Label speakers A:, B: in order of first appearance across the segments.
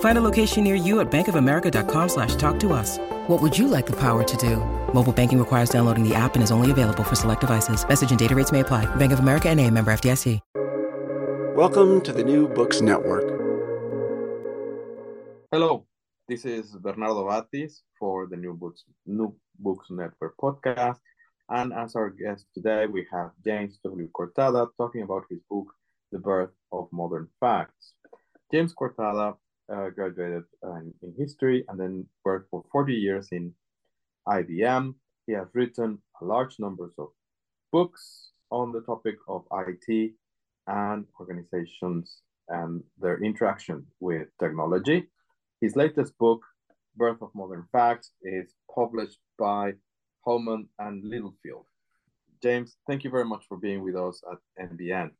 A: Find a location near you at bankofamerica.com slash talk to us. What would you like the power to do? Mobile banking requires downloading the app and is only available for select devices. Message and data rates may apply. Bank of America and a member FDIC.
B: Welcome to the New Books Network.
C: Hello, this is Bernardo Bátiz for the New Books New Books Network podcast. And as our guest today, we have James W. Cortada talking about his book, The Birth of Modern Facts. James Cortada uh, graduated uh, in history and then worked for 40 years in IBM. He has written a large numbers of books on the topic of IT and organizations and their interaction with technology. His latest book, Birth of Modern Facts, is published by Rowman and Littlefield. James, thank you very much for being with us at NBN.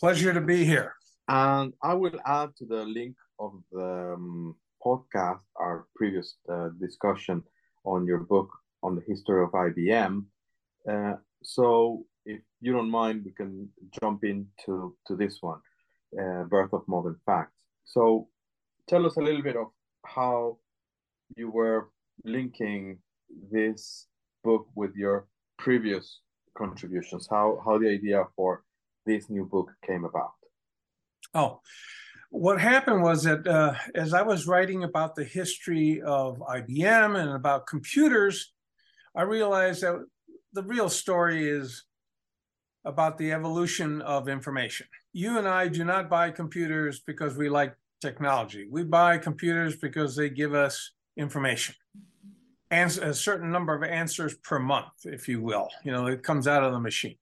D: Pleasure to be here.
C: And I will add to the link of the um, podcast our previous uh, discussion on your book on the history of IBM. Uh, so if you don't mind, we can jump into to this one, uh, Birth of Modern Facts. So tell us a little bit of how you were linking this book with your previous contributions, how, how the idea for this new book came about.
D: Oh, what happened was that uh, as I was writing about the history of IBM and about computers, I realized that the real story is about the evolution of information. You and I do not buy computers because we like technology. We buy computers because they give us information and a certain number of answers per month, if you will. You know, it comes out of the machine.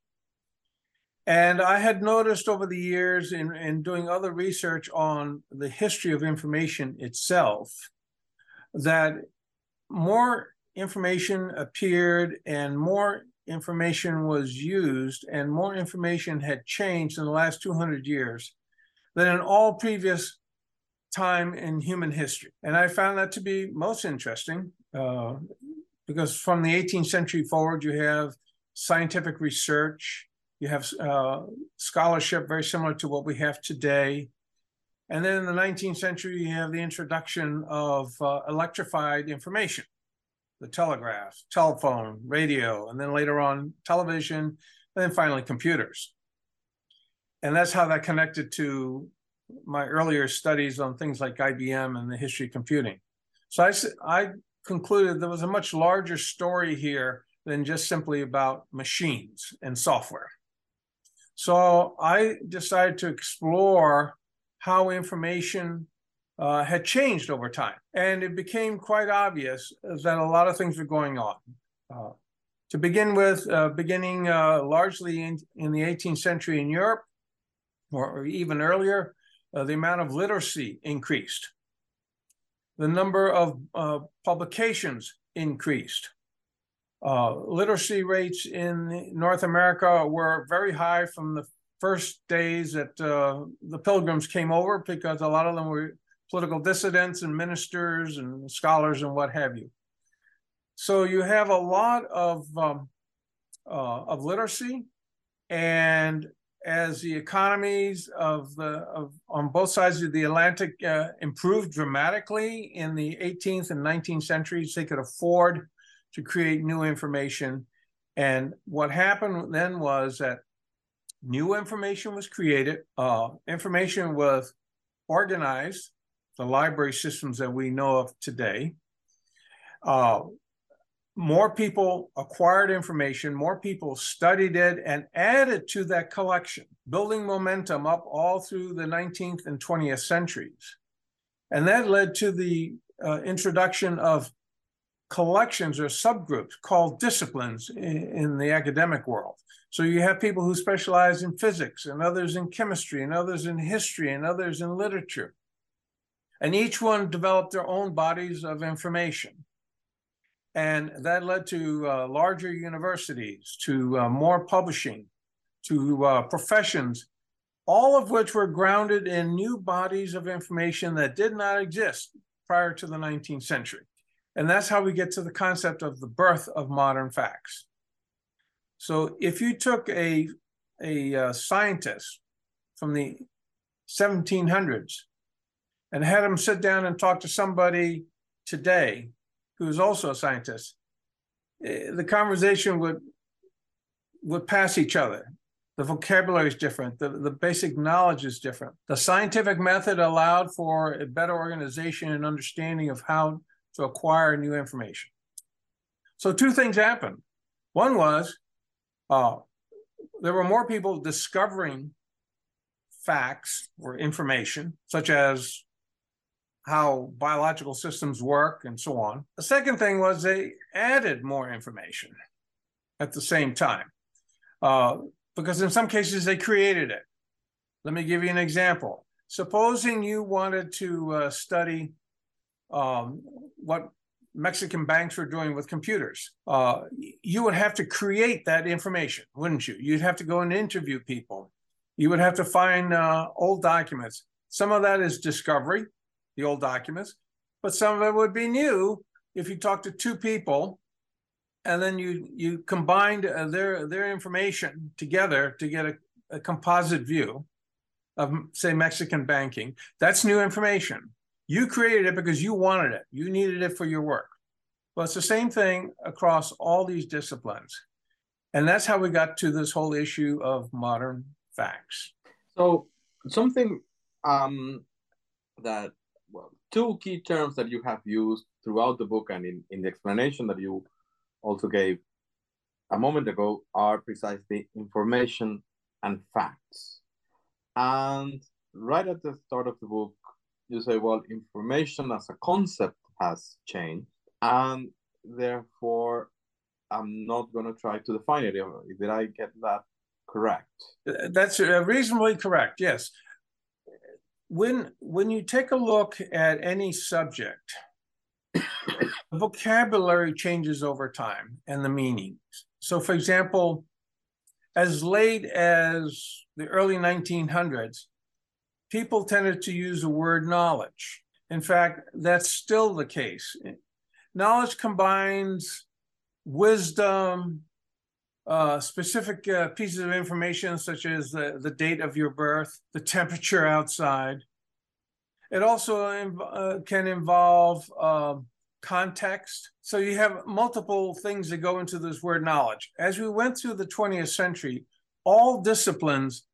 D: And I had noticed over the years in, in doing other research on the history of information itself that more information appeared and more information was used and more information had changed in the last 200 years than in all previous time in human history. And I found that to be most interesting uh, because from the 18th century forward, you have scientific research, you have uh, scholarship very similar to what we have today. And then in the 19th century, you have the introduction of uh, electrified information the telegraph, telephone, radio, and then later on television, and then finally computers. And that's how that connected to my earlier studies on things like IBM and the history of computing. So I, I concluded there was a much larger story here than just simply about machines and software. So I decided to explore how information uh, had changed over time. And it became quite obvious that a lot of things were going on. Uh, to begin with, uh, beginning uh, largely in, in, the 18th century in Europe, or, or even earlier, uh, the amount of literacy increased. The number of uh, publications increased. Literacy rates in North America were very high from the first days that the pilgrims came over because a lot of them were political dissidents and ministers and scholars and what have you. So you have a lot of um, uh, of literacy, and as the economies of the of on both sides of the Atlantic uh, improved dramatically in the 18th and 19th centuries, they could afford to create new information. And what happened then was that new information was created, uh, information was organized, the library systems that we know of today. Uh, more people acquired information, more people studied it and added to that collection, building momentum up all through the 19th and 20th centuries. And that led to the uh, introduction of collections or subgroups called disciplines in, in, the academic world. So you have people who specialize in physics, and others in chemistry, and others in history, and others in literature. And each one developed their own bodies of information. And that led to uh, larger universities, to uh, more publishing, to uh, professions, all of which were grounded in new bodies of information that did not exist prior to the 19th century. And that's how we get to the concept of the birth of modern facts. So if you took a, a uh, scientist from the 1700s and had him sit down and talk to somebody today who is also a scientist, eh, the conversation would would pass each other. The vocabulary is different. The, the basic knowledge is different. The scientific method allowed for a better organization and understanding of how to acquire new information. So two things happened. One was uh, there were more people discovering facts or information, such as how biological systems work and so on. The second thing was they added more information at the same time, uh, because in some cases they created it. Let me give you an example. Supposing you wanted to uh, study um, what Mexican banks were doing with computers, uh, you would have to create that information, wouldn't you? You'd have to go and interview people. You would have to find uh, old documents. Some of that is discovery, the old documents, but some of it would be new if you talk to two people and then you you combined uh, their their information together to get a, a composite view of say Mexican banking. That's new information. You created it because you wanted it. You needed it for your work. Well, it's the same thing across all these disciplines. And that's how we got to this whole issue of modern facts.
C: So something um, that well, two key terms that you have used throughout the book and in, in the explanation that you also gave a moment ago are precisely information and facts. And right at the start of the book, you say, well, information as a concept has changed, and therefore I'm not going to try to define it. Did I get that correct?
D: That's uh, reasonably correct, yes when when you take a look at any subject the vocabulary changes over time and the meanings so for example as late as the early 1900s people tended to use the word knowledge in fact that's still the case knowledge combines wisdom uh, specific uh, pieces of information, such as the, the date of your birth, the temperature outside. It also uh, can involve um, context. So you have multiple things that go into this word knowledge. As we went through the 20th century, all disciplines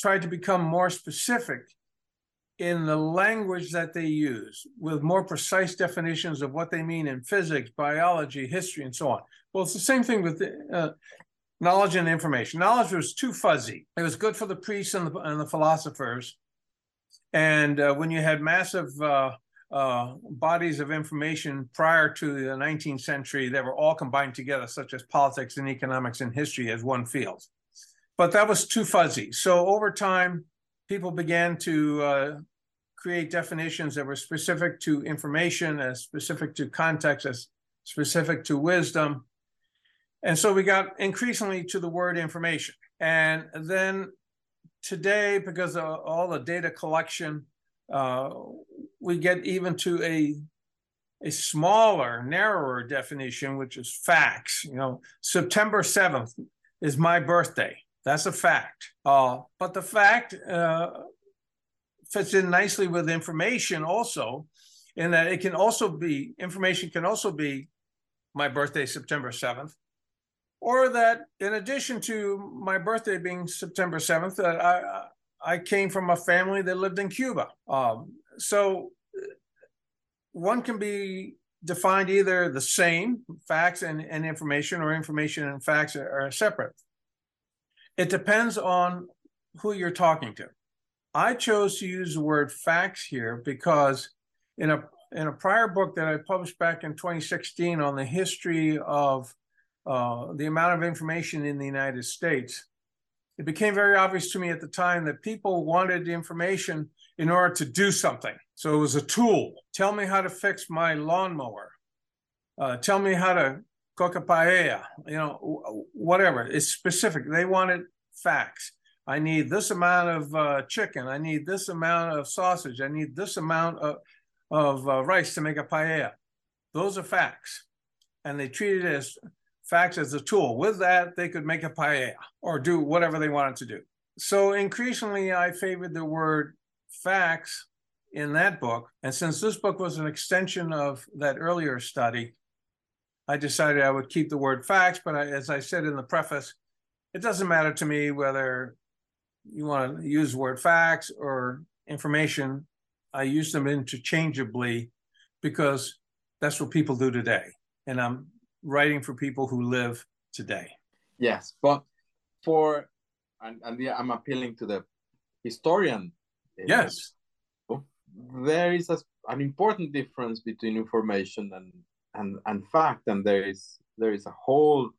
D: tried to become more specific in the language that they use with more precise definitions of what they mean in physics, biology, history, and so on. Well, it's the same thing with uh, knowledge and information. Knowledge was too fuzzy. It was good for the priests and the, and the philosophers. And uh, when you had massive uh, uh, bodies of information prior to the 19th century that were all combined together, such as politics and economics and history as one field. But that was too fuzzy. So over time, people began to uh, create definitions that were specific to information, as specific to context, as specific to wisdom, and so we got increasingly to the word information. And then today, because of all the data collection, uh, we get even to a a smaller, narrower definition, which is facts. You know, September 7th is my birthday. That's a fact. Uh, but the fact uh, fits in nicely with information also, in that it can also be information can also be my birthday, September 7th, or that in addition to my birthday being September 7th, that I, I came from a family that lived in Cuba. Um, so one can be defined either the same facts and, and information or information and facts are, are separate. It depends on who you're talking to. I chose to use the word facts here because in a in a prior book that I published back in 2016 on the history of uh, the amount of information in the United States, it became very obvious to me at the time that people wanted information in order to do something. So it was a tool. Tell me how to fix my lawnmower. Uh, tell me how to cook a paella. You know, whatever. It's specific. They wanted facts. I need this amount of uh, chicken. I need this amount of sausage. I need this amount of, of uh, rice to make a paella. Those are facts. And they treated it as facts as a tool. With that, they could make a paella or do whatever they wanted to do. So increasingly, I favored the word facts in that book. And since this book was an extension of that earlier study, I decided I would keep the word facts. But I, as I said in the preface, it doesn't matter to me whether you want to use the word facts or information. I use them interchangeably because that's what people do today. And I'm writing for people who live today.
C: Yes, but for and, and yeah, I'm appealing to the historian.
D: Yes,
C: there is a, an important difference between information and and and fact, and there is there is a whole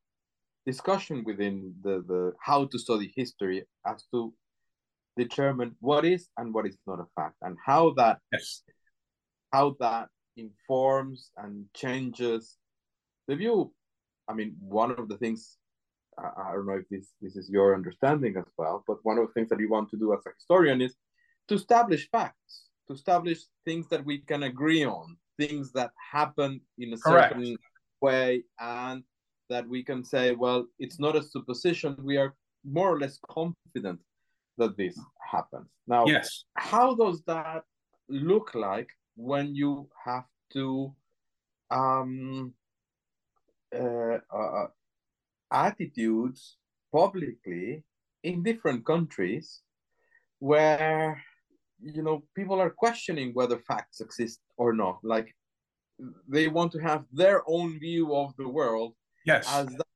C: discussion within the the how to study history as to determine what is and what is not a fact, and how that
D: yes.
C: how that informs and changes the view, I mean, one of the things I, I don't know if this this is your understanding as well, but one of the things that you want to do as a historian is to establish facts, to establish things that we can agree on, things that happen in a
D: Correct.
C: certain way, and that we can say, well, it's not a supposition. We are more or less confident that this happens. Now,
D: yes,
C: how does that look like when you have to um, uh, uh, attitudes publicly in different countries where you know people are questioning whether facts exist or not like they want to have their own view of the world
D: yes
C: as that,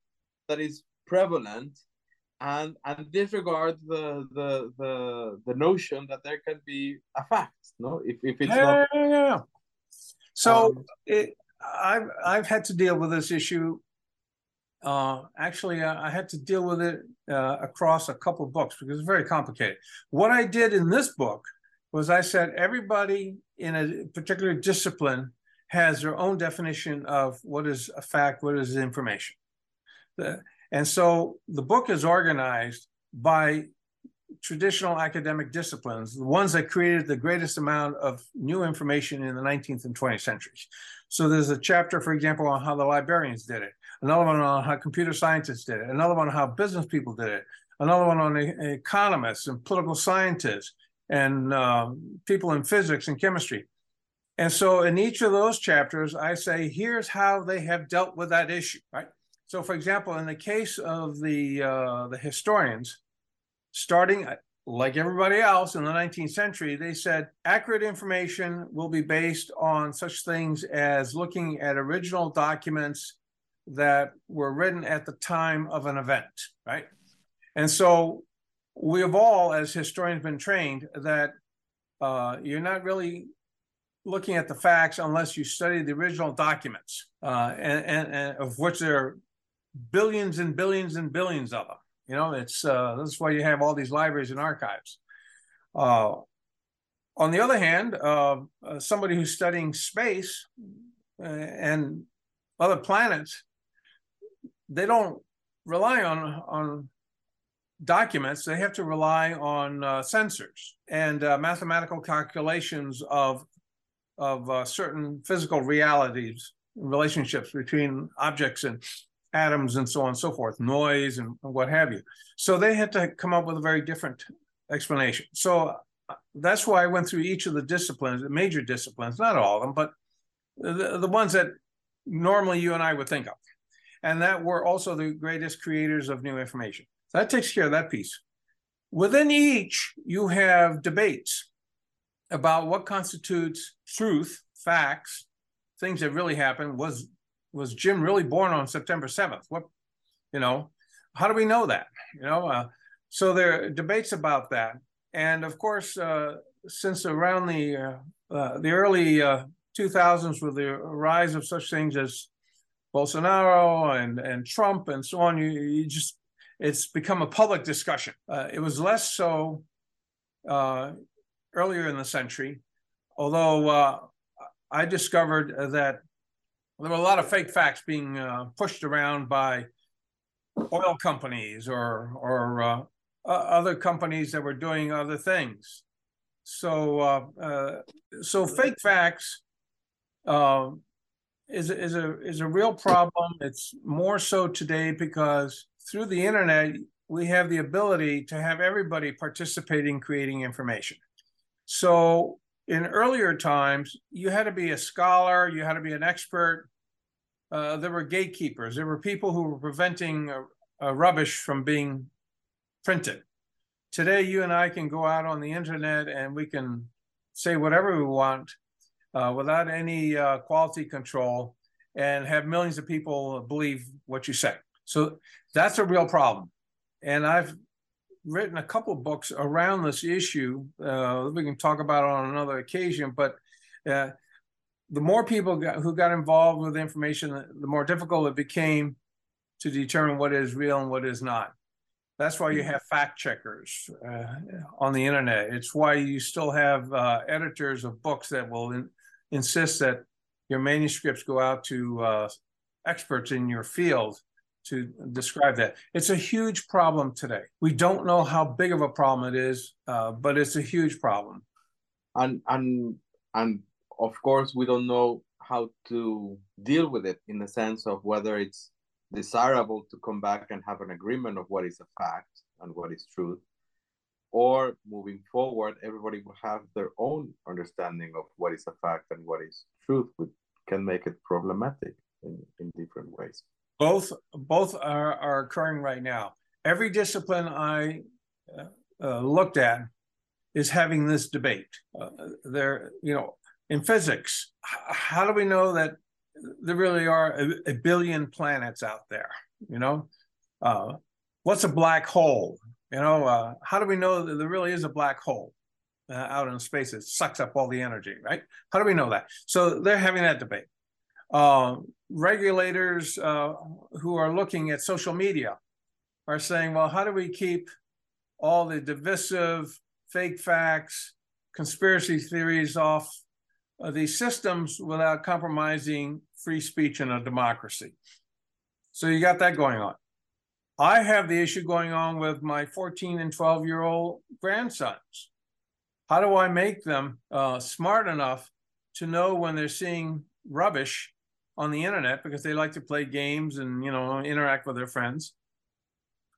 C: that is prevalent and and disregard the the the the notion that there can be a fact no if, if it's
D: yeah,
C: not
D: yeah, yeah. so um, it, I've I've had to deal with this issue. Uh, actually, uh, I had to deal with it uh, across a couple of books because it's very complicated. What I did in this book was I said everybody in a particular discipline has their own definition of what is a fact, what is information. The, and so the book is organized by traditional academic disciplines, the ones that created the greatest amount of new information in the 19th and 20th centuries. So there's a chapter, for example, on how the librarians did it, another one on how computer scientists did it, another one on how business people did it, another one on economists and political scientists and um, people in physics and chemistry. And so in each of those chapters, I say, here's how they have dealt with that issue, right? So for example, in the case of the, uh, the historians, starting like everybody else in the 19th century, they said accurate information will be based on such things as looking at original documents that were written at the time of an event, right? And so we have all, as historians, been trained that uh, you're not really looking at the facts unless you study the original documents, uh, and, and, and of which there are billions and billions and billions of them. You know, it's uh, that's why you have all these libraries and archives. Uh, on the other hand, uh, uh somebody who's studying space uh, and other planets, they don't rely on on documents. They have to rely on uh, sensors and mathematical calculations of of certain physical realities, relationships between objects and atoms and so on and so forth, noise and what have you. So they had to come up with a very different explanation. So uh, that's why I went through each of the disciplines, the major disciplines, not all of them, but the, the ones that normally you and I would think of. And that were also the greatest creators of new information. That takes care of that piece. Within each, you have debates about what constitutes truth, facts, things that really happened. Was was Jim really born on September 7th? What, you know, how do we know that? You know, uh, so there are debates about that. And of course, uh, since around the uh, uh the early 2000s, uh, with the rise of such things as Bolsonaro and and Trump and so on, you, you just it's become a public discussion. Uh, it was less so earlier in the century, although I discovered that there were a lot of fake facts being uh, pushed around by oil companies or or uh, other companies that were doing other things. So uh, uh so fake facts um, is is a is a real problem. It's more so today because through the internet we have the ability to have everybody participating creating information. So in earlier times, you had to be a scholar, you had to be an expert. Uh, there were gatekeepers. There were people who were preventing uh, uh, rubbish from being printed. Today, you and I can go out on the internet and we can say whatever we want uh, without any uh, quality control and have millions of people believe what you say. So that's a real problem. And I've written a couple books around this issue. Uh, we can talk about it on another occasion, but uh, the more people got, who got involved with information, the more difficult it became to determine what is real and what is not. That's why you mm-hmm. have fact checkers uh, on the internet. It's why you still have uh, editors of books that will in, insist that your manuscripts go out to uh, experts in your field to describe that. It's a huge problem today. We don't know how big of a problem it is, uh, but it's a huge problem.
C: And and and of course, we don't know how to deal with it in the sense of whether it's desirable to come back and have an agreement of what is a fact and what is truth, or moving forward, everybody will have their own understanding of what is a fact and what is truth, which can make it problematic in, in different ways
D: both both are, are occurring right now. Every discipline I uh, uh, looked at is having this debate. Uh, there, you know, in physics, how do we know that there really are a, a billion planets out there? You know, uh, what's a black hole? You know, uh, how do we know that there really is a black hole uh, out in space that sucks up all the energy? Right? How do we know that? So they're having that debate. Uh, regulators uh, who are looking at social media are saying, well, how do we keep all the divisive, fake facts, conspiracy theories off uh, these systems without compromising free speech in a democracy? So you got that going on. I have the issue going on with my 14 and 12 year old grandsons. How do I make them uh, smart enough to know when they're seeing rubbish on the internet because they like to play games and you know interact with their friends.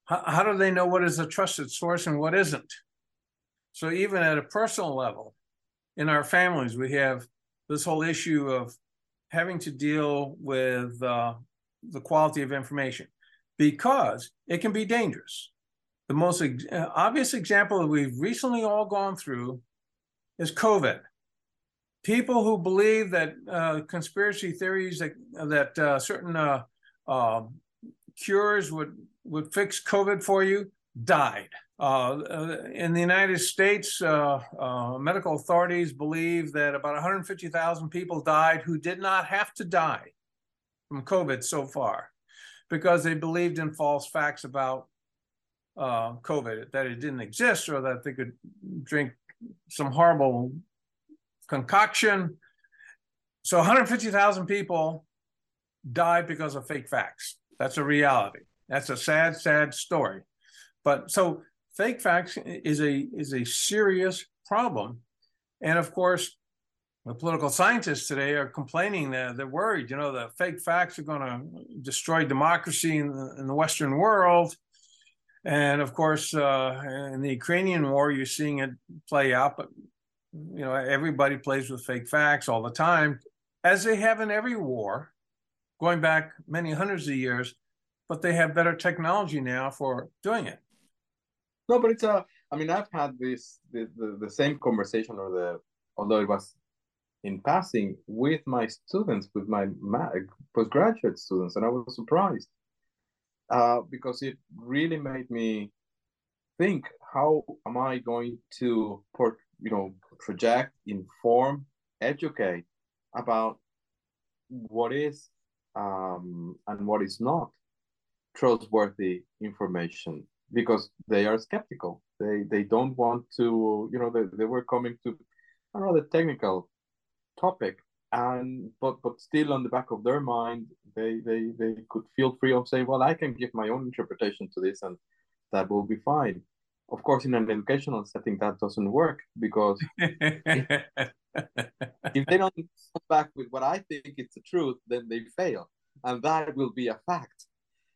D: How, how do they know what is a trusted source and what isn't? So even at a personal level in our families we have this whole issue of having to deal with uh, the quality of information because it can be dangerous. The most ex- uh, obvious example that we've recently all gone through is covid people who believe that uh, conspiracy theories that that uh, certain uh, um, cures would would fix COVID for you died. Uh, uh, in the United States, uh, medical authorities believe that about 150,000 people died who did not have to die from COVID so far, because they believed in false facts about COVID, that it didn't exist, or that they could drink some horrible concoction. So 150,000 people died because of fake facts. That's a reality. That's a sad, sad story. But so fake facts is a is a serious problem. And of course, the political scientists today are complaining that they're worried. You know, the fake facts are going to destroy democracy in the, in the Western world. And of course, uh, in the Ukrainian war, you're seeing it play out. But you know, everybody plays with fake facts all the time, as they have in every war, going back many hundreds of years. But they have better technology now for doing it.
C: No, but it's a. Uh, mean, I've had this the, the, the same conversation, or the although it was in passing with my students, with my postgraduate students, and I was surprised uh, because it really made me think: How am I going to, port, you know, project, inform, educate about what is um, and what is not trustworthy information? Because they are skeptical. They they don't want to, you know, they, they were coming to know the technical topic and but but still on the back of their mind they they they could feel free of saying well i can give my own interpretation to this and that will be fine of course in an educational setting that doesn't work because if, if they don't come back with what i think it's the truth then they fail. And that will be a fact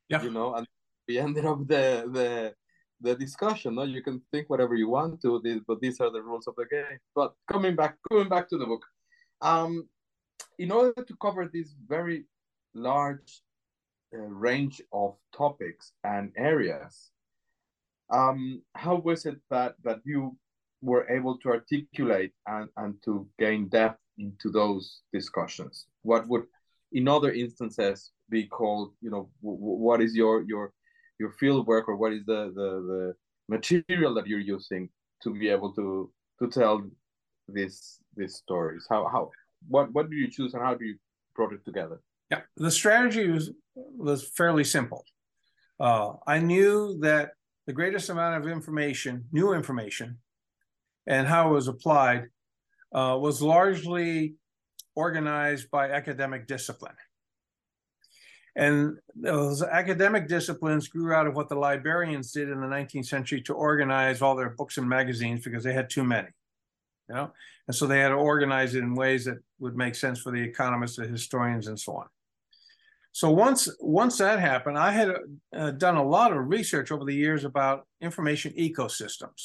C: yeah. you know and we ended up the the the discussion no? You can think whatever you want to but these are the rules of the game. But coming back coming back to the book um, in order to cover this very large uh, range of topics and areas, um, how was it that that you were able to articulate and, and to gain depth into those discussions? What would, in other instances, be called, you know, what is your your your field work or what is the, the the material that you're using to be able to to tell this these stories? How how what what do you choose and how do you brought it together?
D: Yeah, the strategy was was fairly simple. Uh, I knew that the greatest amount of information, new information, and how it was applied, uh, was largely organized by academic discipline. And those academic disciplines grew out of what the librarians did in the 19th century to organize all their books and magazines because they had too many you know and so they had to organize it in ways that would make sense for the economists the historians and so on so once once that happened i had uh, done a lot of research over the years about information ecosystems.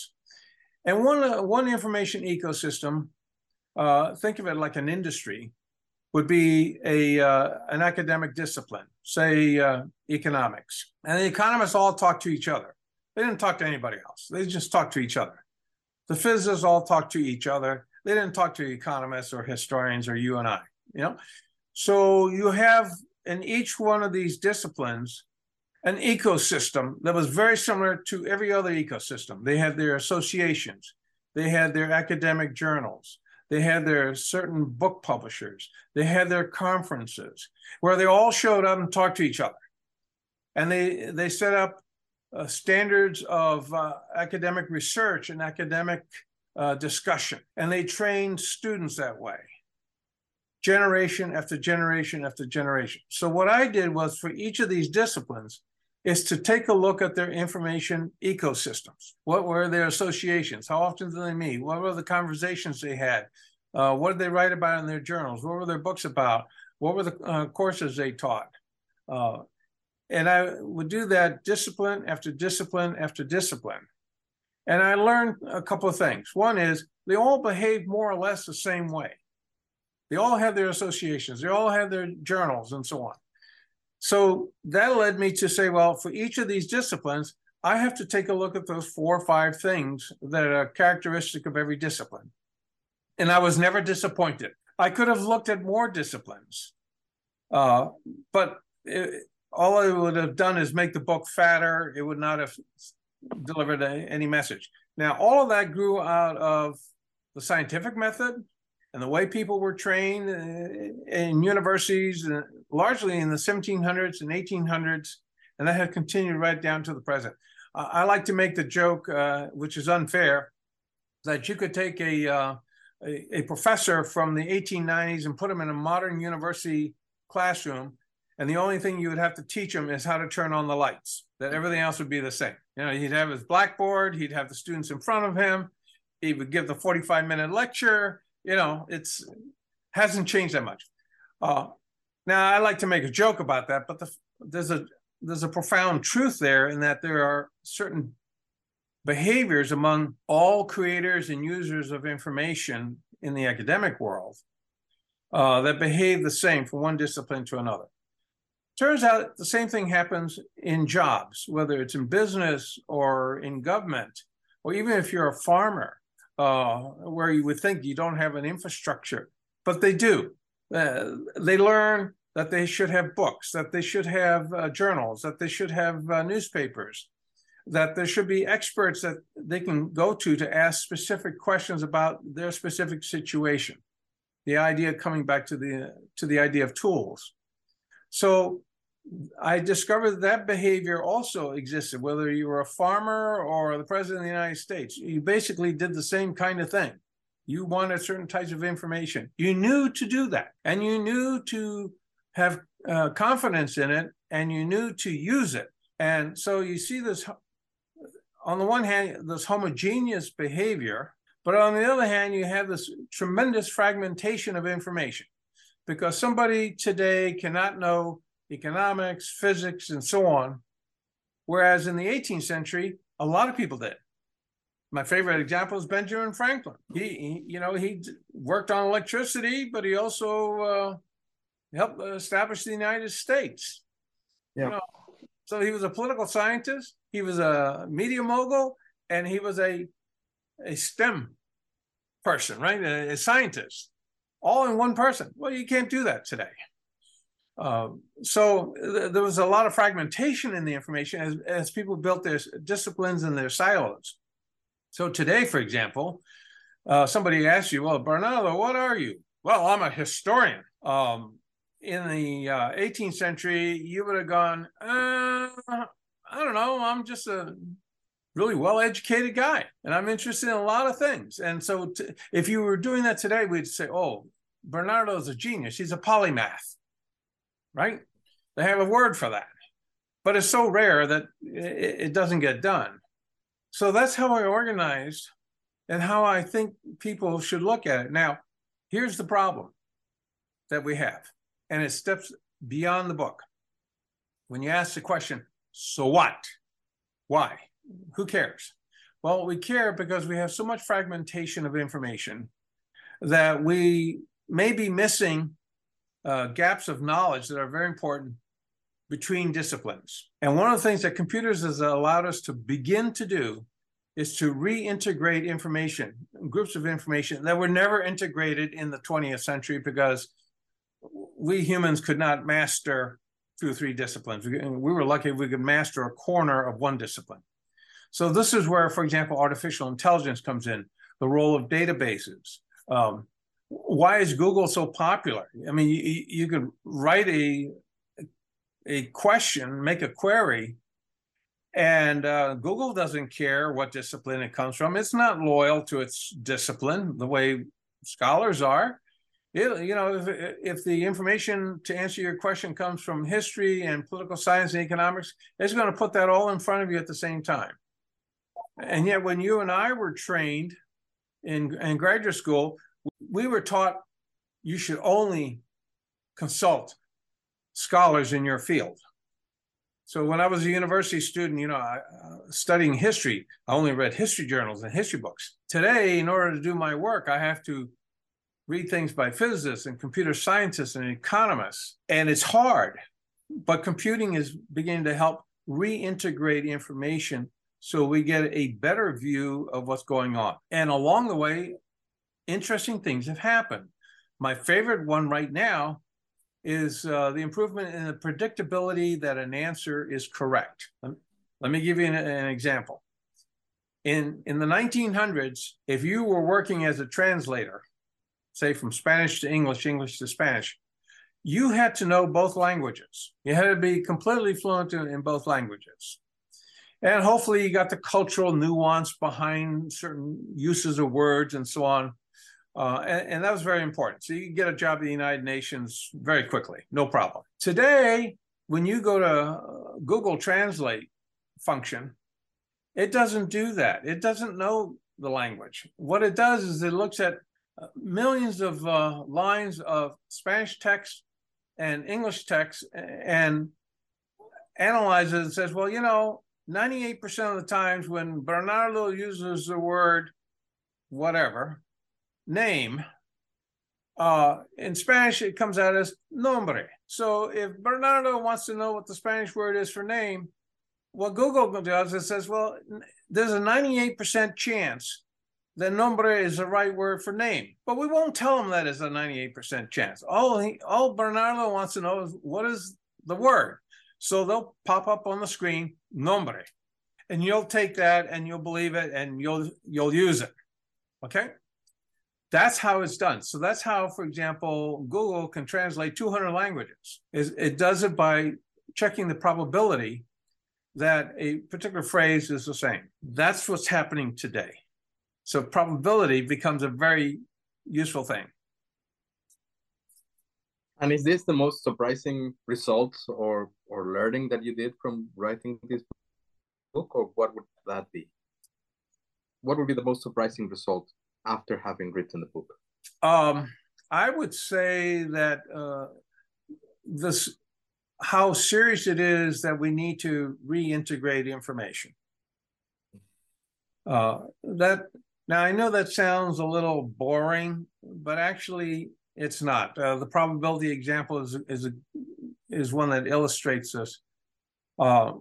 D: And one uh, one information ecosystem uh, think of it like an industry would be a uh, an academic discipline say uh, economics. And the economists all talk to each other. They didn't talk to anybody else. They just talk to each other. The physicists all talk to each other. They didn't talk to economists or historians or you and I, you know? So you have in each one of these disciplines an ecosystem that was very similar to every other ecosystem. They had their associations, they had their academic journals, they had their certain book publishers, they had their conferences where they all showed up and talked to each other. And they they set up uh, standards of uh, academic research and academic uh, discussion. And they trained students that way, generation after generation after generation. So, what I did was for each of these disciplines, is to take a look at their information ecosystems. What were their associations? How often did they meet? What were the conversations they had? Uh, what did they write about in their journals? What were their books about? What were the uh, courses they taught? Uh, and I would do that discipline after discipline after discipline. And I learned a couple of things. One is they all behave more or less the same way. They all have their associations, they all have their journals, and so on. So that led me to say, well, for each of these disciplines, I have to take a look at those four or five things that are characteristic of every discipline. And I was never disappointed. I could have looked at more disciplines, uh, but it, all I would have done is make the book fatter. It would not have delivered a, any message. Now, all of that grew out of the scientific method and the way people were trained uh, in universities, uh, largely in the 1700s and 1800s, and that has continued right down to the present. I like to make the joke, uh, which is unfair, that you could take a, uh, a, a professor from the 1890s and put him in a modern university classroom and the only thing you would have to teach him is how to turn on the lights. That everything else would be the same. You know, he'd have his blackboard, he'd have the students in front of him, he would give the 45 minute lecture, You know, it's hasn't changed that much. Uh, now, I like to make a joke about that, but the, there's a there's a profound truth there in that there are certain behaviors among all creators and users of information in the academic world uh, that behave the same from one discipline to another. Turns out the same thing happens in jobs, whether it's in business or in government, or even if you're a farmer, uh, where you would think you don't have an infrastructure, but they do. Uh, they learn that they should have books, that they should have uh, journals, that they should have uh, newspapers, that there should be experts that they can go to to ask specific questions about their specific situation. The idea coming back to the to the idea of tools. So I discovered that behavior also existed, whether you were a farmer or the president of the United States. You basically did the same kind of thing. You wanted certain types of information. You knew to do that, and you knew to have uh, confidence in it, and you knew to use it. And so you see this, on the one hand, this homogeneous behavior, but on the other hand, you have this tremendous fragmentation of information because somebody today cannot know economics, physics, and so on. Whereas in the 18th century, a lot of people did. My favorite example is Benjamin Franklin. He, he you know, he worked on electricity, but he also uh, helped establish the United States. Yeah. You know, so he was a political scientist. He was a media mogul, and he was a a STEM person, right? A, a scientist all in one person. Well, you can't do that today. Uh, so th- there was a lot of fragmentation in the information as, as people built their disciplines and their silos. So today, for example, uh, somebody asks you, "Well, Bernardo, what are you?" Well, I'm a historian. Um, in the uh, 18th century, you would have gone, uh, "I don't know. I'm just a really well educated guy and I'm interested in a lot of things. And so t- if you were doing that today, we'd say, oh, Bernardo's a genius. He's a polymath, right? They have a word for that, but it's so rare that it, it doesn't get done. So that's how I organized and how I think people should look at it. Now, here's the problem that we have, and it steps beyond the book. When you ask the question, so what? Why? Who cares? Well, we care because we have so much fragmentation of information that we may be missing uh, gaps of knowledge that are very important between disciplines. And one of the things that computers has allowed us to begin to do is to reintegrate information, groups of information that were never integrated in the 20th century because we humans could not master two or three disciplines. We, we were lucky we could master a corner of one discipline. So this is where, for example, artificial intelligence comes in, the role of databases, um, why is Google so popular? I mean, you, you could write a a question, make a query, and uh, Google doesn't care what discipline it comes from. It's not loyal to its discipline the way scholars are. It, you know, if, if the information to answer your question comes from history and political science and economics, it's going to put that all in front of you at the same time. And yet, when you and I were trained in, in graduate school, we were taught you should only consult scholars in your field. So when I was a university student, you know, uh, studying history, I only read history journals and history books. Today, in order to do my work, I have to read things by physicists and computer scientists and economists, and it's hard. But computing is beginning to help reintegrate information so we get a better view of what's going on. And along the way, interesting things have happened. My favorite one right now is uh, the improvement in the predictability that an answer is correct. Let, me give you an, an example. In, in the 1900s, if you were working as a translator, say from Spanish to English, English to Spanish, you had to know both languages. You had to be completely fluent in, in both languages. And hopefully, you got the cultural nuance behind certain uses of words and so on. Uh, and, and, that was very important. So you can get a job at the United Nations very quickly, no problem. Today, when you go to uh, Google Translate function, it doesn't do that. It doesn't know the language. What it does is it looks at uh, millions of uh, lines of Spanish text and English text and analyzes and says, well, you know, 98% of the times when Bernardo uses the word whatever, name, uh, in Spanish, it comes out as nombre. So if Bernardo wants to know what the Spanish word is for name, what Google does is says, well, there's a 98% chance that nombre is the right word for name. But we won't tell him that is a 98% chance. All, he, all Bernardo wants to know is what is the word. So they'll pop up on the screen, nombre. And you'll take that and you'll believe it and you'll you'll use it. Okay? That's how it's done. So that's how, for example, Google can translate 200 languages. It does it by checking the probability that a particular phrase is the same. That's what's happening today. So probability becomes a very useful thing.
C: And is this the most surprising result or or learning that you did from writing this book, or what would that be? What would be the most surprising result after having written the book?
D: Um, I would say that uh, this how serious it is that we need to reintegrate information. Uh, that now I know that sounds a little boring, but actually it's not. Uh, the probability example is is a, is one that illustrates this. Uh,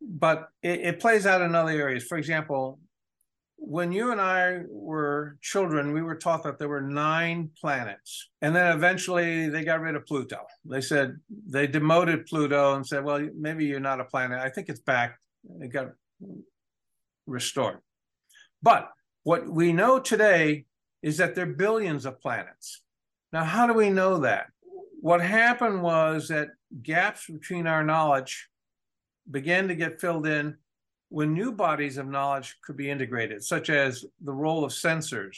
D: but it, it plays out in other areas. For example, when you and I were children, we were taught that there were nine planets. And then eventually they got rid of Pluto. They said they demoted Pluto and said, well, maybe you're not a planet. I think it's back. It got restored. But what we know today is that there are billions of planets. Now, how do we know that? What happened was that gaps between our knowledge began to get filled in when new bodies of knowledge could be integrated, such as the role of sensors,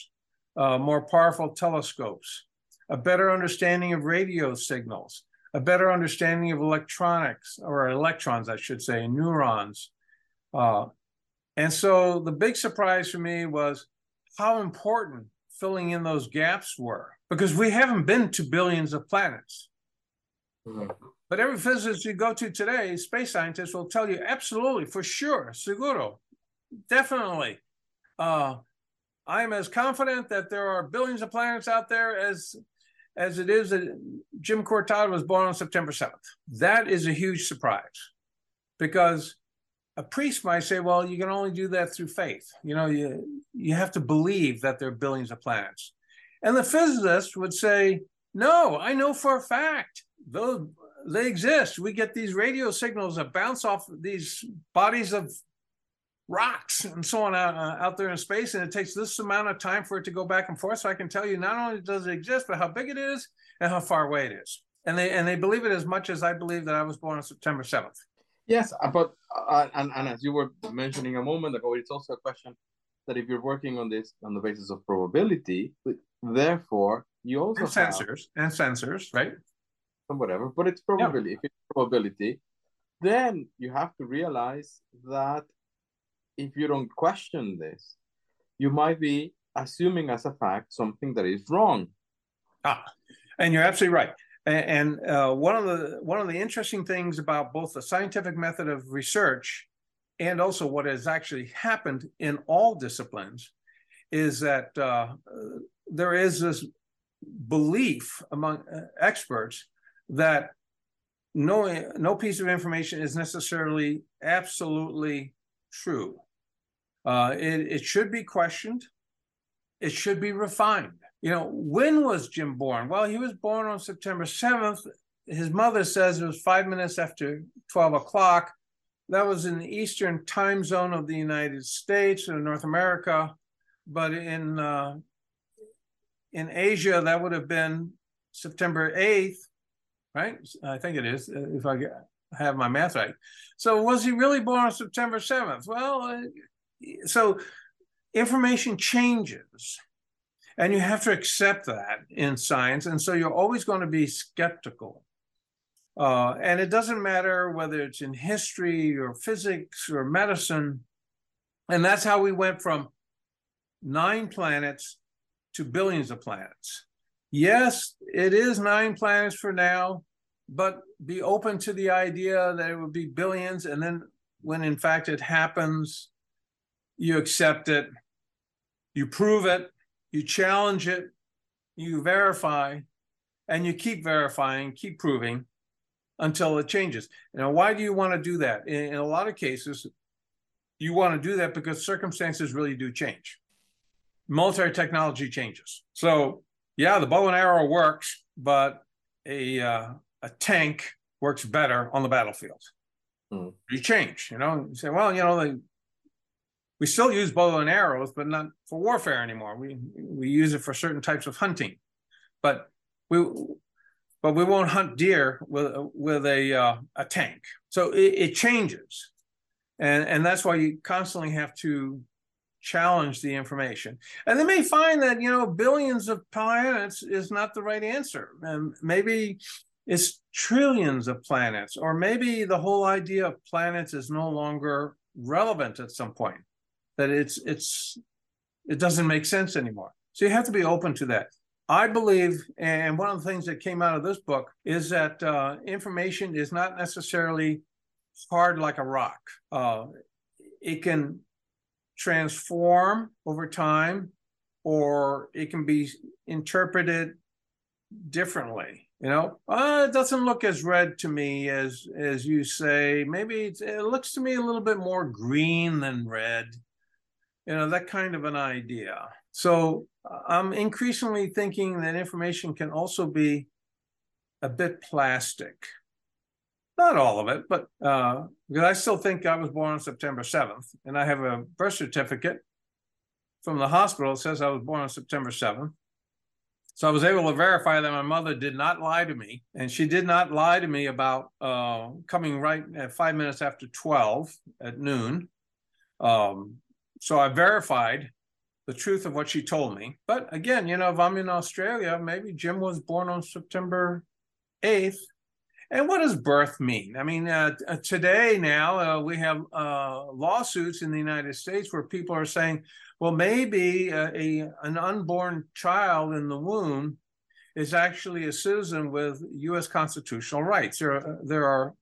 D: uh, more powerful telescopes, a better understanding of radio signals, a better understanding of electronics, or electrons, I should say, neurons. Uh, and so the big surprise for me was how important filling in those gaps were, because we haven't been to billions of planets. Mm-hmm. But every physicist you go to today, space scientists will tell you absolutely, for sure, seguro, definitely. Uh, I am as confident that there are billions of planets out there as as it is that Jim Cortada was born on September 7th. That is a huge surprise because a priest might say, well, you can only do that through faith. You know, you, you have to believe that there are billions of planets. And the physicist would say, no, I know for a fact those they exist. We get these radio signals that bounce off these bodies of rocks and so on out, uh, out there in space, and it takes this amount of time for it to go back and forth. So I can tell you not only does it exist, but how big it is and how far away it is. And they and they believe it as much as I believe that I was born on September seventh.
C: Yes, uh, but uh, and and as you were mentioning a moment ago, it's also a question that if you're working on this on the basis of probability, therefore you also
D: and sensors have, and sensors, right?
C: Whatever, but it's probability. Yeah. If it's probability, then you have to realize that if you don't question this, you might be assuming as a fact something that is wrong.
D: Ah, and you're absolutely right. And, and uh, one of the one of the interesting things about both the scientific method of research and also what has actually happened in all disciplines is that uh, there is this belief among uh, experts that no no piece of information is necessarily absolutely true. Uh, it, it should be questioned. It should be refined. You know, when was Jim born? Well, he was born on September 7th. His mother says it was five minutes after 12 o'clock. That was in the eastern time zone of the United States or North America. But in uh, in Asia, that would have been September 8th right? I think it is, uh, if I have my math right. So was he really born on September 7th? Well, uh, so information changes and you have to accept that in science. And so you're always going to be skeptical. Uh, and it doesn't matter whether it's in history or physics or medicine. And that's how we went from nine planets to billions of planets. Yes, it is nine planets for now, but be open to the idea that it would be billions. And then when in fact it happens, you accept it, you prove it, you challenge it, you verify, and you keep verifying, keep proving until it changes. Now, why do you want to do that? In, in a lot of cases, you want to do that because circumstances really do change. Military technology changes. So, yeah, the bow and arrow works, but a uh, a tank works better on the battlefield. Mm. You change, you know. You say, well, you know, we still use bow and arrows, but not for warfare anymore. We we use it for certain types of hunting, but we but we won't hunt deer with with a uh, a tank. So it, it changes, and and that's why you constantly have to challenge the information. And they may find that you know billions of planets is not the right answer, and maybe it's trillions of planets, or maybe the whole idea of planets is no longer relevant at some point. That it's it's it doesn't make sense anymore. So you have to be open to that. I believe, and one of the things that came out of this book is that uh, information is not necessarily hard like a rock. Uh, it can transform over time, or it can be interpreted differently. You know, uh, it doesn't look as red to me as as you say. Maybe it looks to me a little bit more green than red. You know, that kind of an idea. So I'm increasingly thinking that information can also be a bit plastic. Not all of it, but uh, because I still think I was born on September 7th, and I have a birth certificate from the hospital that says I was born on September 7th. So I was able to verify that my mother did not lie to me, and she did not lie to me about uh, coming right at five minutes after 12 at noon. Um, so I verified the truth of what she told me. But again, you know, if I'm in Australia, maybe Jim was born on September 8th. And what does birth mean? I mean, uh, uh, today now uh, we have uh, lawsuits in the United States where people are saying, well, maybe uh, a an unborn child in the womb is actually a citizen with U.S. constitutional rights. There are, there are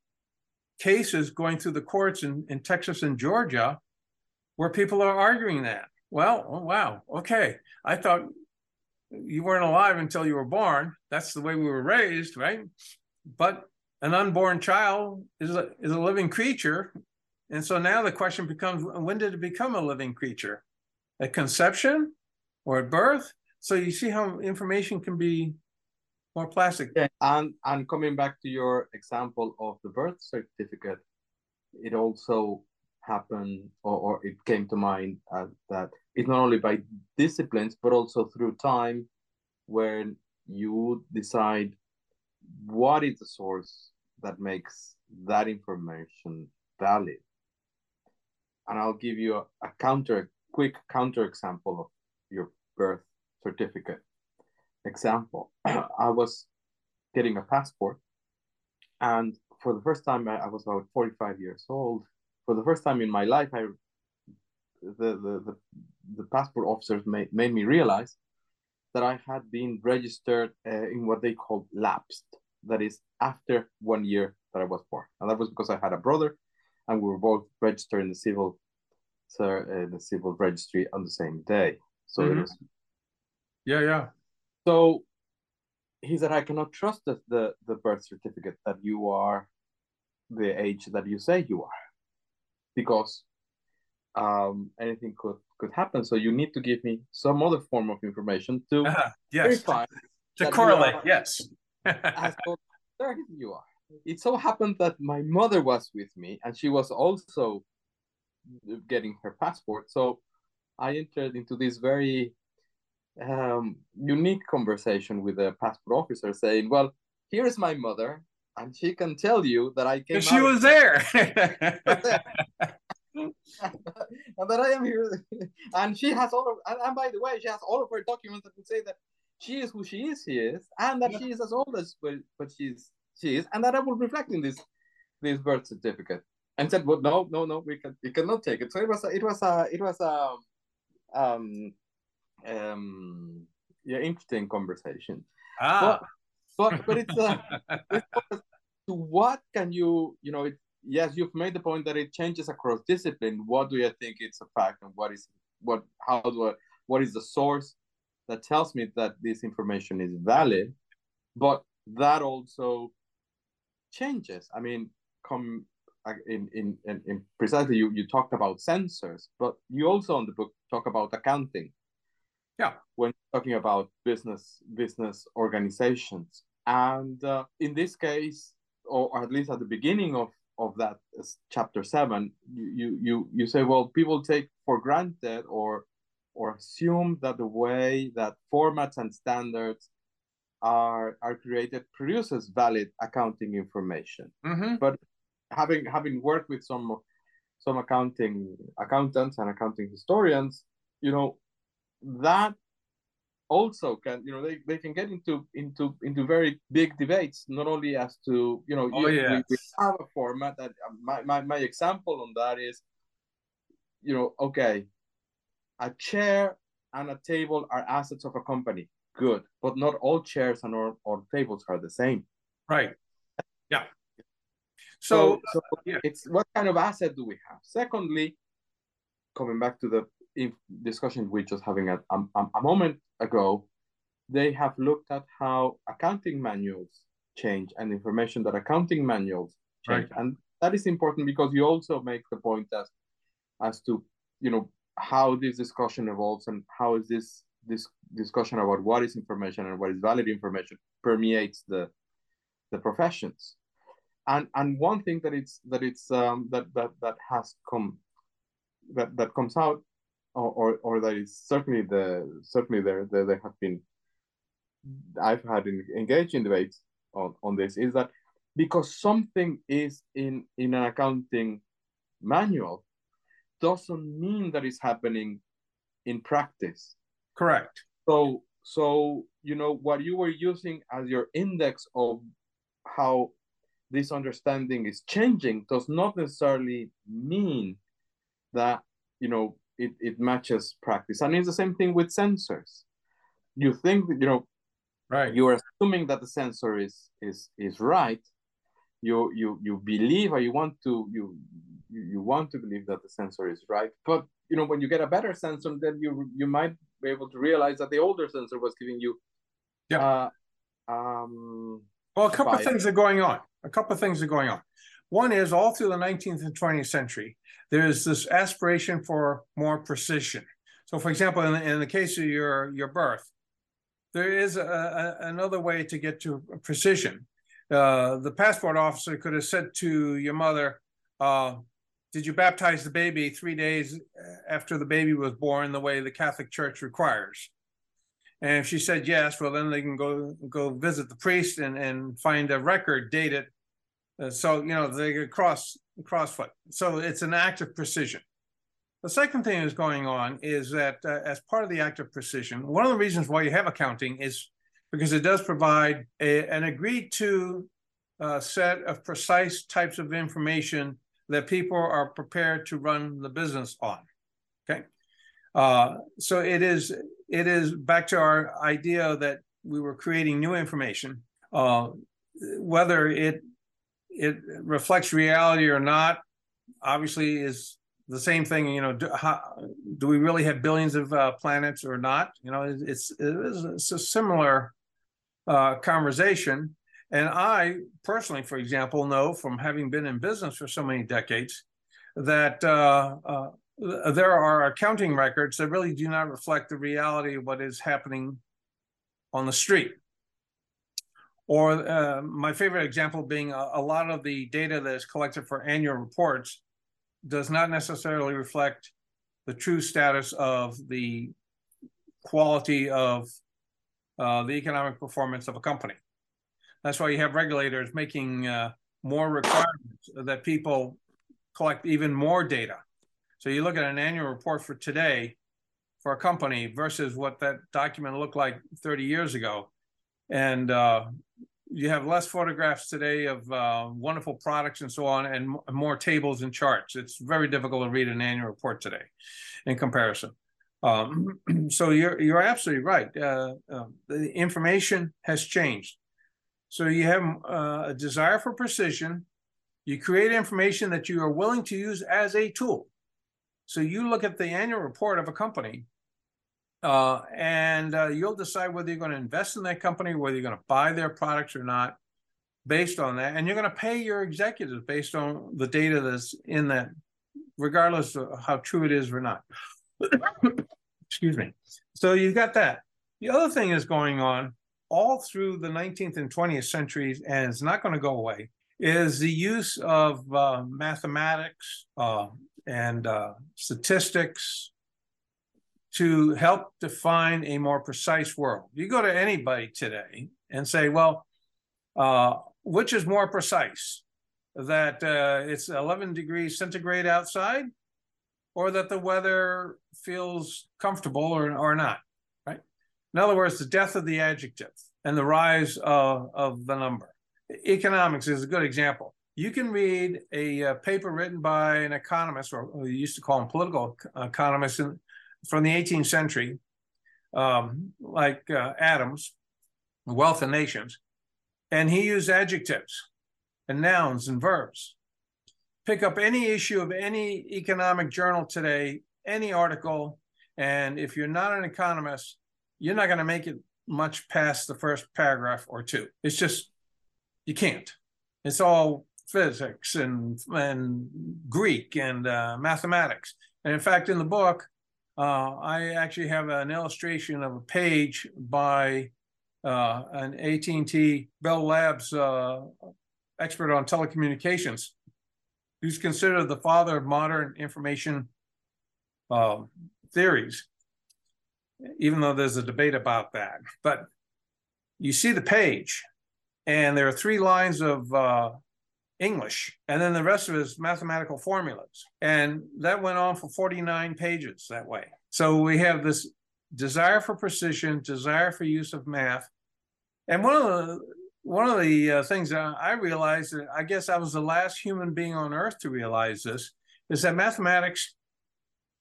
D: cases going through the courts in, in Texas and Georgia where people are arguing that. Well, oh, wow. Okay. I thought you weren't alive until you were born. That's the way we were raised, right? But an unborn child is a, is a living creature. And so now the question becomes when did it become a living creature? At conception or at birth? So you see how information can be more plastic.
C: Yeah, and and coming back to your example of the birth certificate, it also happened or, or it came to mind as that it's not only by disciplines but also through time when you decide what is the source that makes that information valid? And i'll give you a, a counter quick counter example of your birth certificate. Example i was getting a passport and for the first time I was about 45 years old. For the first time in my life, I the the the, the passport officers made, made me realize that I had been registered uh, in what they call lapsed. That is after one year that I was born, and that was because I had a brother, and we were both registered in the civil, so uh, the civil registry on the same day. So mm-hmm. it was.
D: Yeah, yeah.
C: So he said, I cannot trust the, the the birth certificate that you are the age that you say you are because um, anything could could happen. So you need to give me some other form of information to uh-huh.
D: yes. verify to correlate. Are, yes,
C: as you are. It so happened that my mother was with me, and she was also getting her passport. So I entered into this very um, unique conversation with the passport officer, saying, "Well, here is my mother and she can tell you that I came.
D: She was there.
C: And that I am here, and she has all of, and, and, by the way, she has all of her documents that would say that she is who she is, she is, and that yeah. she is as old as well, but she's she is, and that I will reflect in this this birth certificate. And said, "Well, no, no, no, we can we cannot take it." So it was a, it was a it was a um um yeah, interesting conversation.
D: Ah.
C: But but, but it's, uh, it's to what can you you know it, yes you've made the point that it changes across discipline. What do you think it's a fact and what is what how do I, what is the source that tells me that this information is valid? But that also changes. I mean, come in, in, in, in precisely you, you talked about sensors, but you also on the book talk about accounting.
D: Yeah.
C: When talking about business business organizations. And uh, in this case, or, or, at least at the beginning of, of that chapter seven, you, you you say, well, people take for granted or or assume that the way that formats and standards are are created produces valid accounting information.
D: Mm-hmm.
C: But having having worked with some some accounting accountants and accounting historians, you know, that also can you know they, they can get into into into very big debates not only as to you know
D: oh,
C: you,
D: yes.
C: we, we have a format that um, my, my my example on that is you know okay a chair and a table are assets of a company good but not all chairs and or, or tables are the same
D: right yeah
C: so,
D: so,
C: so yeah. it's what kind of asset do we have? Secondly, coming back to the discussion we just having a, a, a moment ago, they have looked at how accounting manuals change and information that accounting manuals change.
D: Right.
C: And that is important because you also make the point as as to you know how this discussion evolves and how is this this discussion about what is information and what is valid information permeates the the professions and and one thing that it's that it's um, that that that has come that that comes out or or, or that is certainly the certainly there there, there have been I've had in, engaged in debates on, on this is that because something is in in an accounting manual doesn't mean that it's happening in practice.
D: Correct.
C: So so you know what you were using as your index of how this understanding is changing does not necessarily mean that you know it, it matches practice. And it's the same thing with sensors. You think you know
D: right.
C: you are assuming that the sensor is is is right. You you you believe or you want to you you want to believe that the sensor is right. But you know when you get a better sensor then you you might be able to realize that the older sensor was giving you
D: yeah.
C: uh, um
D: well a couple of things are going on. A couple of things are going on. One is all through the 19th and 20th century, there's this aspiration for more precision. So, for example, in the, in the case of your, your birth, there is a, a, another way to get to precision. Uh, the passport officer could have said to your mother, uh, Did you baptize the baby three days after the baby was born, the way the Catholic Church requires? And if she said yes, well, then they can go go visit the priest and, and find a record dated. So, you know, they cross crossfoot. So it's an act of precision. The second thing that's going on is that uh, as part of the act of precision, one of the reasons why you have accounting is because it does provide a, an agreed to uh, set of precise types of information that people are prepared to run the business on. Okay. Uh, so it is it is back to our idea that we were creating new information. Uh, whether it it reflects reality or not, obviously, is the same thing. You know, do, how, do we really have billions of uh, planets or not? You know, it's it's, it's a similar uh, conversation. And I personally, for example, know from having been in business for so many decades that uh, uh there are accounting records that really do not reflect the reality of what is happening on the street. Or uh, my favorite example being a, a, lot of the data that is collected for annual reports does not necessarily reflect the true status of the quality of uh, the economic performance of a company. That's why you have regulators making uh, more requirements that people collect even more data so you look at an annual report for today for a company versus what that document looked like 30 years ago. And uh, you have less photographs today of uh, wonderful products and so on, and more tables and charts. It's very difficult to read an annual report today in comparison. Um, so you're you're absolutely right. Uh, uh, the information has changed. So you have uh, a desire for precision. You create information that you are willing to use as a tool. So you look at the annual report of a company, uh, and uh, you'll decide whether you're going to invest in that company, whether you're going to buy their products or not, based on that. And you're going to pay your executives based on the data that's in that, regardless of how true it is or not. Excuse me. So you've got that. The other thing is going on all through the 19th and 20th centuries, and it's not going to go away, is the use of uh, mathematics uh, and uh, statistics to help define a more precise world. You go to anybody today and say, well, uh, which is more precise? That uh, it's 11 degrees centigrade outside or that the weather feels comfortable or, or not, right? In other words, the death of the adjective and the rise of, of the number. Economics is a good example. You can read a, a paper written by an economist, or we used to call him political economists in, from the 18th century, um, like uh, Adams, Wealth of Nations, and he used adjectives and nouns and verbs pick up any issue of any economic journal today, any article, and if you're not an economist, you're not going to make it much past the first paragraph or two. It's just you can't. It's all physics and and Greek and uh, mathematics. And in fact, in the book, uh, I actually have an illustration of a page by uh, an AT&T Bell Labs uh, expert on telecommunications who's considered the father of modern information uh, theories, even though there's a debate about that. But you see the page, and there are three lines of uh, English, and then the rest of it is mathematical formulas. And that went on for 49 pages that way. So we have this desire for precision, desire for use of math. And one of the one of the uh, things that I realized, I guess I was the last human being on earth to realize this, is that mathematics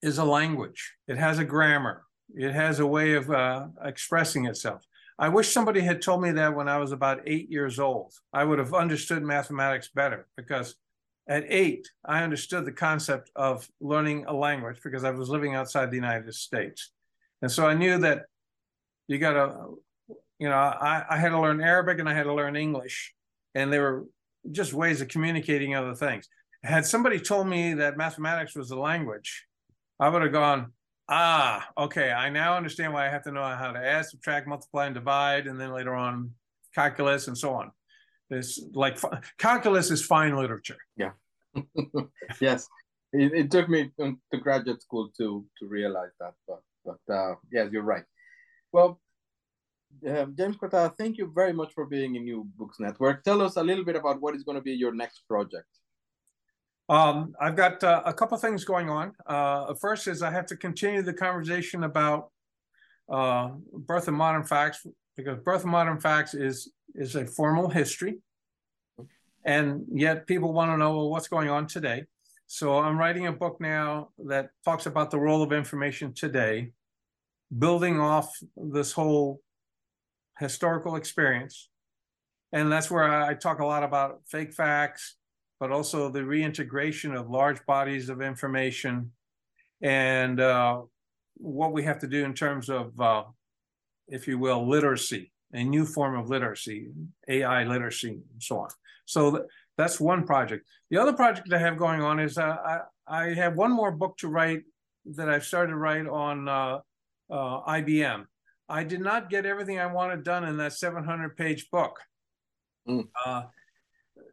D: is a language. It has a grammar. It has a way of uh, expressing itself. I wish somebody had told me that when I was about eight years old. I would have understood mathematics better because at eight, I understood the concept of learning a language because I was living outside the United States. And so I knew that you got to you know, I, I had to learn Arabic and I had to learn English, and they were just ways of communicating other things. Had somebody told me that mathematics was a language, I would have gone, ah, okay, I now understand why I have to know how to add, subtract, multiply, and divide, and then later on calculus and so on. It's like calculus is fine literature.
C: Yeah. yes. It, it, took me to graduate school to to realize that, but but uh, yes, you're right. Well, uh, James Cortada, thank you very much for being in New Books Network. Tell us a little bit about what is going to be your next project.
D: Um, I've got uh, a couple things going on. Uh, first is I have to continue the conversation about uh, birth of modern facts because birth of modern facts is is a formal history, and yet people want to know well, what's going on today. So I'm writing a book now that talks about the role of information today, building off this whole historical experience. And that's where I talk a lot about fake facts, but also the reintegration of large bodies of information and uh, what we have to do in terms of, uh, if you will, literacy, a new form of literacy, AI literacy, and so on. So th- that's one project. The other project I have going on is uh, I, I have one more book to write that I've started to write on uh, uh, IBM. I did not get everything I wanted done in that 700 page book. Mm.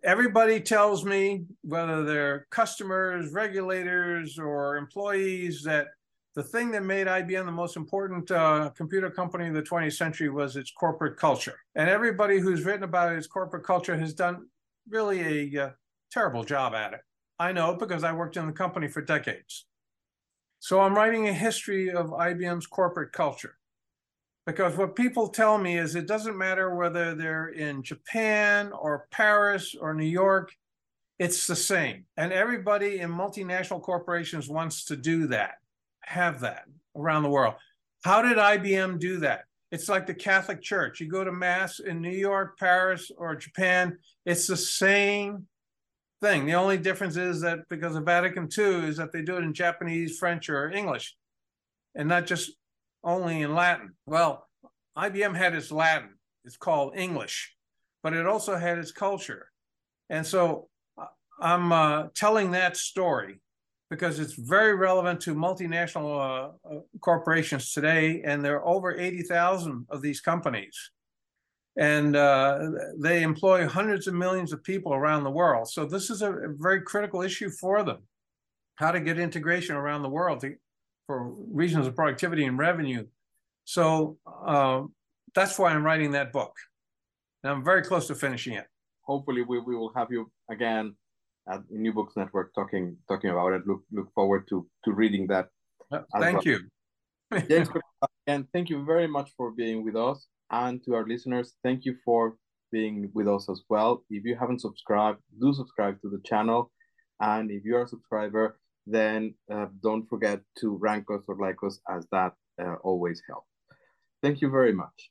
D: Everybody tells me, whether they're customers, regulators, or employees, that the thing that made IBM the most important uh, computer company in the 20th century was its corporate culture. And everybody who's written about its corporate culture has done really a uh, terrible job at it. I know because I worked in the company for decades. So I'm writing a history of IBM's corporate culture because what people tell me is it doesn't matter whether they're in Japan or Paris or New York, it's the same. And everybody in multinational corporations wants to do that, have that. around the world. How did IBM do that? It's like the Catholic Church. You go to Mass in New York, Paris, or Japan, it's the same thing. The only difference is that because of Vatican II is that they do it in Japanese, French, or English, and not just only in Latin. Well, IBM had its Latin. It's called English, but it also had its culture. And so uh, I'm uh, telling that story because it's very relevant to multinational uh, uh, corporations today, and there are over 80,000 of these companies. And uh, they employ hundreds of millions of people around the world. So this is a, very critical issue for them, how to get integration around the world to, for reasons of productivity and revenue. So uh, that's why I'm writing that book. And I'm very close to finishing it.
C: Hopefully we, we will have you again at New Books Network talking talking about it. Look look forward to to reading that.
D: Uh, thank well. you.
C: James, and thank you very much for being with us, and to our listeners, thank you for being with us as well. If you haven't subscribed, do subscribe to the channel, and if you're a subscriber, then uh, don't forget to rank us or like us as that uh, always helps. Thank you very much.